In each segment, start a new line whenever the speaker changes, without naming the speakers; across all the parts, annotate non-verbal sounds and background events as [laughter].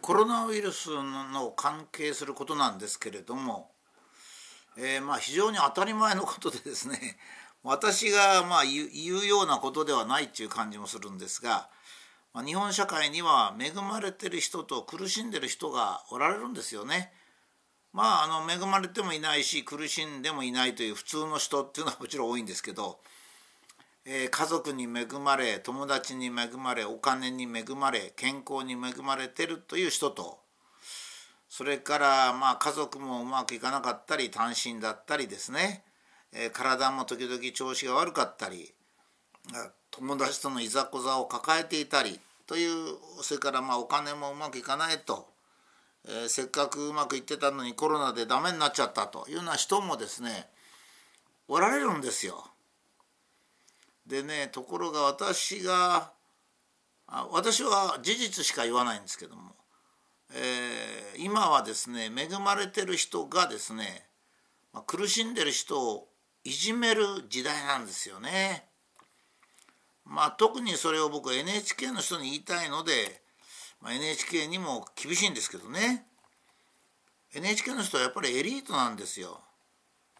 コロナウイルスの関係することなんですけれども、えー、まあ非常に当たり前のことでですね [laughs] 私がまあ言うようなことではないっていう感じもするんですが、日本社会には恵まれてる人と苦しんでる人がおられるんですよね。まあ、あの恵まれてもいないし苦しんでもいないという普通の人っていうのはもちろん多いんですけどえー、家族に恵まれ友達に恵まれお金に恵まれ健康に恵まれてるという人とそれからまあ家族もうまくいかなかったり単身だったりですね、えー、体も時々調子が悪かったり友達とのいざこざを抱えていたりというそれからまあお金もうまくいかないと、えー、せっかくうまくいってたのにコロナでダメになっちゃったというような人もですねおられるんですよ。でねところが私があ私は事実しか言わないんですけども、えー、今はですね恵まれてる人がですね、まあ、苦しんでる人をいじめる時代なんですよね。まあ特にそれを僕 NHK の人に言いたいので、まあ、NHK にも厳しいんですけどね NHK の人はやっぱりエリートなんですよ。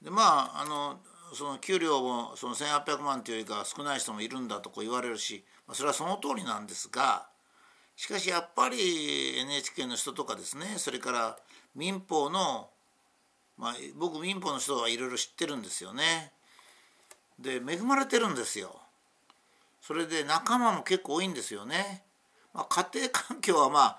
でまああのその給料もその1,800万というよりか少ない人もいるんだとこう言われるしそれはその通りなんですがしかしやっぱり NHK の人とかですねそれから民法の、まあ、僕民法の人はいろいろ知ってるんですよね。で恵まれてるんですよ。それで仲間も結構多いんですよね。まあ、家庭環境はま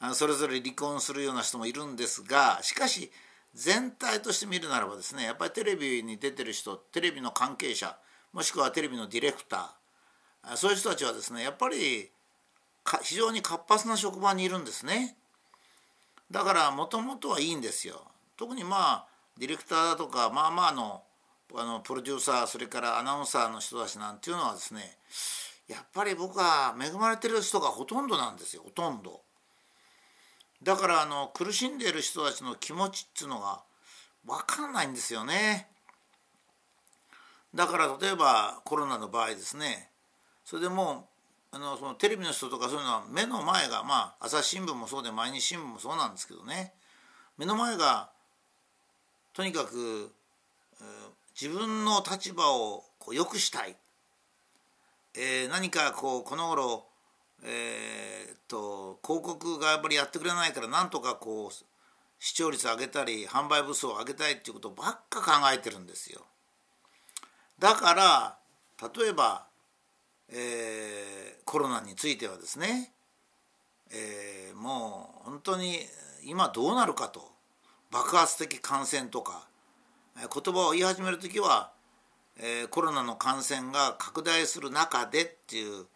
あそれぞれ離婚するような人もいるんですがしかし全体として見るならばですねやっぱりテレビに出てる人テレビの関係者もしくはテレビのディレクターそういう人たちはですねやっぱり非常に活発な職場にいるんですねだからもともとはいいんですよ特にまあディレクターだとかまあまあのあのプロデューサーそれからアナウンサーの人たちなんていうのはですねやっぱり僕は恵まれてる人がほとんどなんですよほとんど。だからあの苦しんでいる人たちの気持ちっていうのが分かんないんですよね。だから例えばコロナの場合ですね。それでもうあのそのテレビの人とかそういうのは目の前がまあ朝日新聞もそうで毎日新聞もそうなんですけどね。目の前がとにかく、自分の立場をこう良くしたい、えー、何かこうこの頃えー、っと広告がやっぱりやってくれないからなんとかこう視聴率上げたり販売部数を上げたいっていうことばっか考えてるんですよ。だから例えば、えー、コロナについてはですね、えー、もう本当に今どうなるかと爆発的感染とか言葉を言い始める時は、えー、コロナの感染が拡大する中でっていう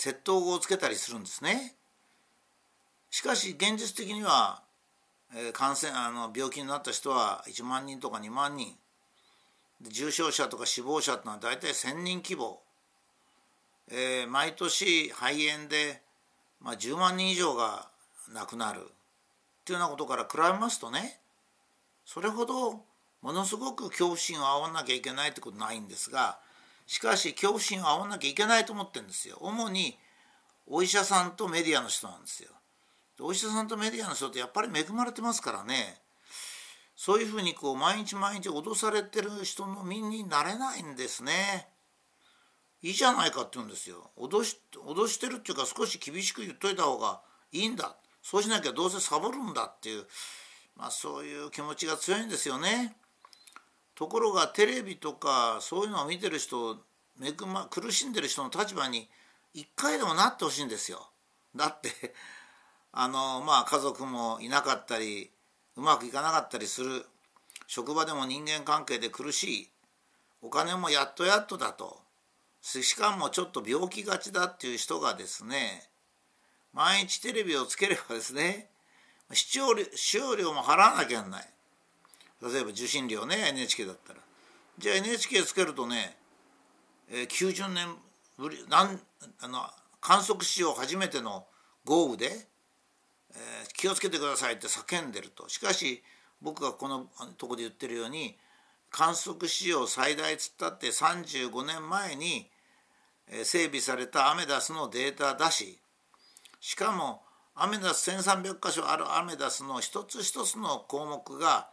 窃盗語をつけたりするんですね。しかし現実的には、えー、感染あの病気になった人は1万人とか2万人。重症者とか死亡者というのは大体1,000人規模、えー、毎年肺炎で、まあ、10万人以上が亡くなる。っていうようなことから比べますとねそれほどものすごく恐怖心を煽らなきゃいけないってことないんですがしかし恐怖心を煽らなきゃいけないと思ってるんですよ。主にお医者さんとメディアの人なんですよ。お医者さんとメディアの人ってやっぱり恵まれてますからね。そういうふうにこう毎日毎日脅されてる人の身になれないんですね。いいじゃないかって言うんですよ。脅し脅してるっていうか少し厳しく言っといた方がいいんだ。そうしなきゃどうせサボるんだっていうまあそういう気持ちが強いんですよね。ところがテレビとかそういうのを見てる人恵ま苦しんでる人の立場に一回でもなってほしいんですよ。だって [laughs] あのまあ家族もいなかったりうまくいかなかったりする職場でも人間関係で苦しいお金もやっとやっとだとしかもちょっと病気がちだっていう人がですね毎日テレビをつければですね視聴使用料も払わなきゃいけない例えば受信料ね NHK だったら。じゃあ NHK つけるとね、えー、90年ぶりなんあの観測史上初めての豪雨で、えー、気をつけてくださいって叫んでると。しかし僕がこのとこで言ってるように観測史上最大つったって35年前に整備されたアメダスのデータだししかもアメダス1,300箇所あるアメダスの一つ一つの項目が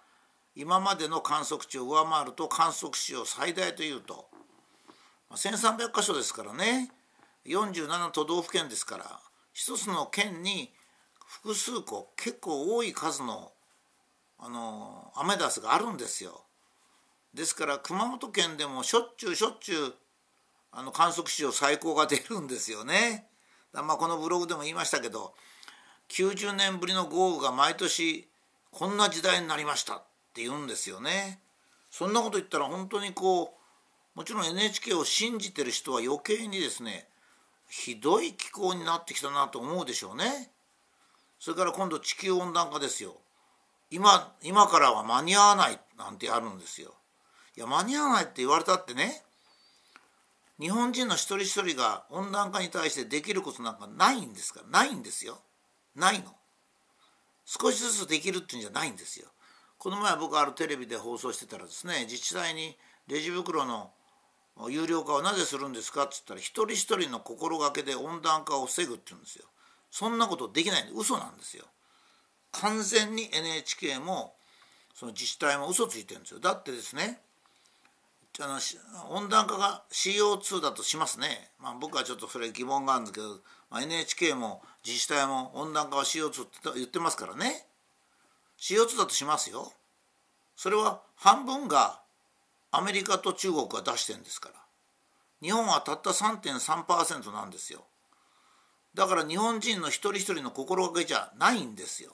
今までの観測値を上回ると観測史上最大というと1,300箇所ですからね47都道府県ですから一つの県に複数個結構多い数のあのアメダスがあるんですよ。ですから熊本県でもしょっちゅうしょっちゅうあの観測史上最高が出るんですよね。まあ、このブログでも言いましたけど90年ぶりの豪雨が毎年こんな時代になりましたって言うんですよね。そんなこと言ったら本当にこうもちろん NHK を信じてる人は余計にですねひどい気候になってきたなと思うでしょうね。それから今度地球温暖化ですよ。今今からは間に合わないなんてあるんですよ。いや間に合わないって言われたってね日本人の一人一人が温暖化に対してできることなんかないんですからないんですよないの少しずつできるっていうんじゃないんですよこの前僕あるテレビで放送してたらですね自治体にレジ袋の有料化をなぜするんですか？っつったら一人一人の心がけで温暖化を防ぐって言うんですよ。そんなことできないんで嘘なんですよ。完全に NHK もその自治体も嘘ついてるんですよ。だってですねあの温暖化が CO2 だとしますね、まあ、僕はちょっとそれ疑問があるんですけど、まあ、NHK も自治体も温暖化は CO2 って言ってますからね。CO2 だとしますよ。それは半分がアメリカと中国が出してんですから。日本はたった3.3%なんですよ。だから日本人の一人一人の心がけじゃないんですよ。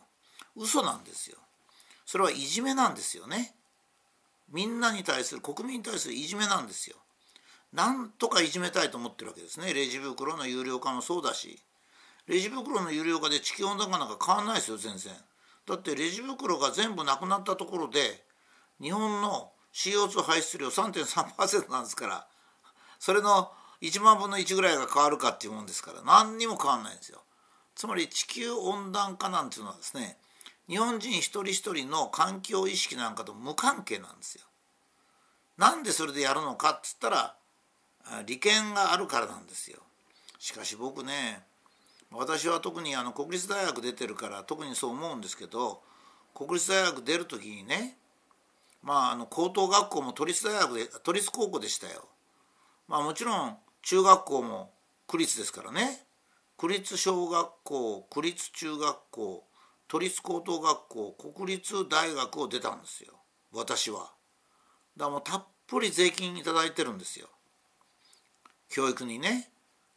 嘘なんですよ。それはいじめなんですよね。みんなに対する国民に対するいじめなんですよ。なんとかいじめたいと思ってるわけですね。レジ袋の有料化もそうだし。レジ袋の有料化で地球温暖化なんか変わんないですよ全然。だってレジ袋が全部なくなったところで日本の CO2 排出量3.3%なんですからそれの1万分の1ぐらいが変わるかっていうもんですから何にも変わんないんですよつまり地球温暖化なんていうのはですね日本人一人一人の環境意識なんかと無関係なんですよ。なんでそれでやるのかっつったら利権があるからなんですよ。しかし僕ね私は特にあの国立大学出てるから特にそう思うんですけど国立大学出る時にねまああの高等学校も都立大学で都立高校でしたよ。まあもちろん中学校も区立ですからね区立小学校区立中学校都立高等学校国立大学を出たんですよ私は。だからもうたっぷり税金頂いてるんですよ教育にね。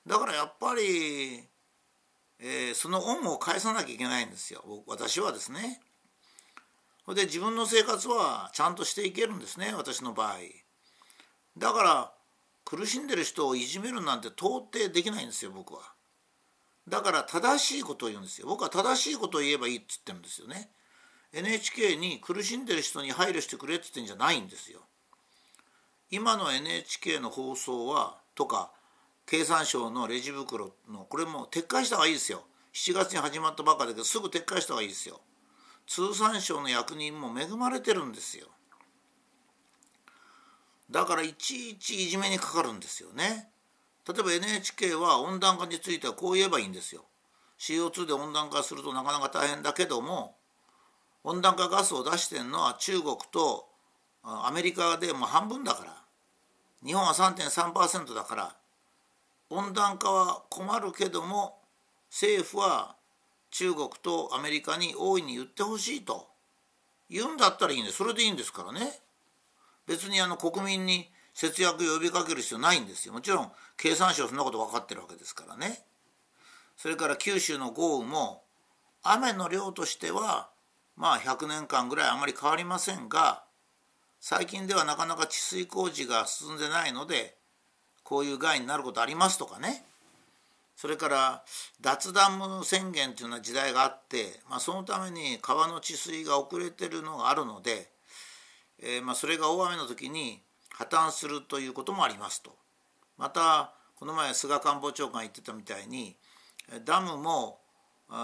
だからやっぱり、えー、その恩を返さなきゃいけないんですよ私はですね。それで自分の生活はちゃんとしていけるんですね私の場合。だから苦しんでる人をいじめるなんて到底できないんですよ僕は。だから正しいことを言うんですよ僕は正しいことを言えばいいっつってるんですよね NHK に苦しんでる人に配慮してくれっつってんじゃないんですよ今の NHK の放送はとか経産省のレジ袋のこれも撤回した方がいいですよ。7月に始まったばかだけどすぐ撤回した方がいいですよ。通産省の役人も恵まれてるんですよ。だからいちいちいじめにかかるんですよね。例えば NHK は温暖化についてはこう言えばいいんですよ。CO2 で温暖化するとなかなか大変だけども温暖化ガスを出してるのは中国とアメリカでも半分だから。日本は3.3%だから温暖化は困るけども政府は中国とアメリカに大いに言ってほしいと言うんだったらいいんですそれでいいんですからね。別にあの国民に節約呼びかける必要ないんですよ。もちろん経産省そんなこと分かってるわけですからね。それから九州の豪雨も雨の量としてはまあ100年間ぐらいあまり変わりませんが最近ではなかなか治水工事が進んでないのでこういう害になることありますとかねそれから脱ダム宣言というような時代があって、まあ、そのために川の治水が遅れてるのがあるので、えー、まあそれが大雨の時に破綻するということもありますと。またこの前菅官房長官言ってたみたいにダムも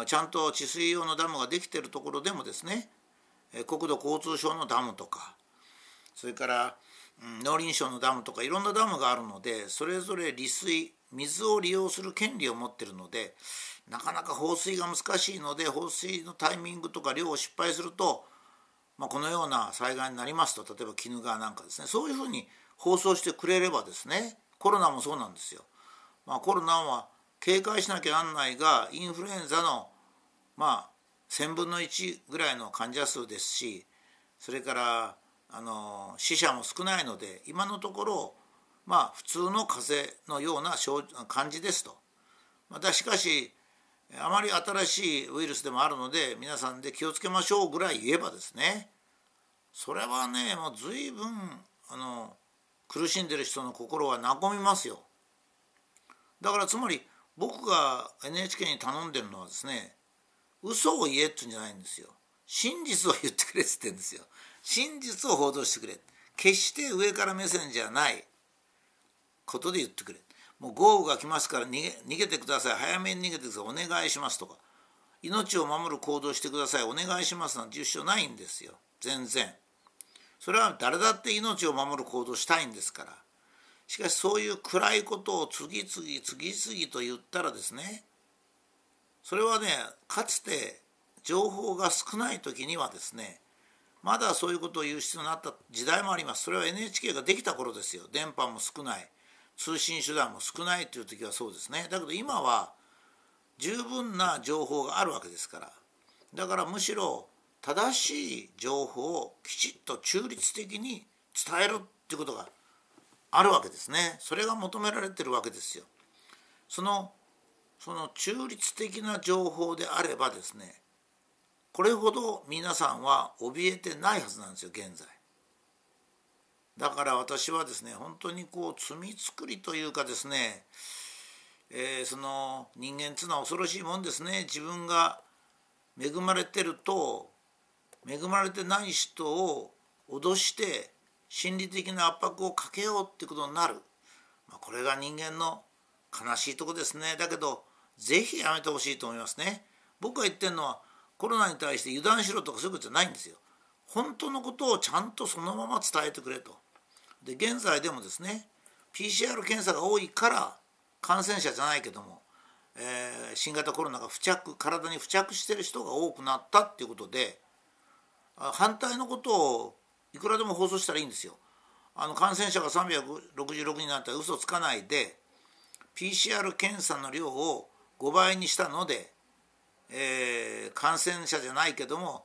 ちゃんと治水用のダムができてるところでもですね国土交通省のダムとかそれから農林省のダムとかいろんなダムがあるのでそれぞれ利水水を利用する権利を持ってるのでなかなか放水が難しいので放水のタイミングとか量を失敗すると、まあ、このような災害になりますと例えば鬼怒川なんかですねそういうふうに放送してくれればですねコロナもそうなんですよ。まあ、コロナは警戒しなきゃなんないがインフルエンザのまあ1,000分の1ぐらいの患者数ですしそれからあの死者も少ないので今のところまあ普通の風邪のような感じですと。またしかしあまり新しいウイルスでもあるので皆さんで気をつけましょうぐらい言えばですねそれはねもう随分あの苦しんでる人の心は和みますよ。だからつまり僕が NHK に頼んでるのはですね嘘を言えって言うんじゃないんですよ。真実を言ってくれって言ってんですよ。真実を報道してくれ。決して上から目線じゃない。ことで言ってくれ。もう豪雨が来ますから逃げ逃げてください。早めに逃げてください。お願いしますとか。命を守る行動してください。お願いしますなんて言う必要ないんですよ。全然。それは誰だって命を守る行動したいんですから。しかしそういう暗いことを次々次々と言ったらですね。それはねかつて情報が少ない時にはですねまだそういうことを言う必要になった時代もあります。それは NHK ができた頃ですよ。電波も少ない。通信手段も少ないという時はそうですね。だけど今は十分な情報があるわけですから。だからむしろ正しい情報をきちっと中立的に伝えるっていうことがあるわけですね。それが求められてるわけですよ。そのその中立的な情報であればですねこれほど皆さんは怯えてないはずなんですよ現在。だから私はですね本当にこう罪作りというかですね、えー、その人間っていうのは恐ろしいもんですね。自分が恵まれてると恵まれてない人を脅して心理的な圧迫をかけようってことになる、まあ、これが人間の悲しいとこですね。だけど是非やめてほしいと思いますね。僕が言ってるのはコロナに対して油断しろとかそういうことじゃないんですよ本当のことをちゃんとそのまま伝えてくれとで現在でもですね PCR 検査が多いから感染者じゃないけども、えー、新型コロナが付着体に付着してる人が多くなったっていうことで反対のことをいくらでも放送したらいいんですよ。あの感染者が366になったら嘘つかないで PCR 検査の量を5倍にしたので、えー、感染者じゃないけども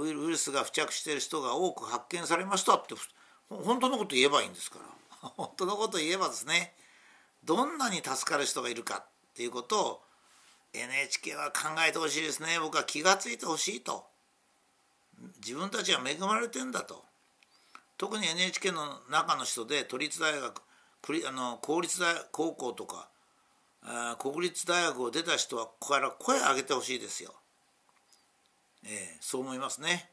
ウイルスが付着している人が多く発見されましたって本当のこと言えばいいんですから。[laughs] 本当のこと言えばですねどんなに助かる人がいるかっていうことを NHK は考えてほしいですね。僕は気が付いてほしいと。自分たちは恵まれてんだと。特に NHK の中の人で都立大学あの公立大高校とか国立大学を出た人はここから声を上げてほしいですよ、えー、そう思いますね。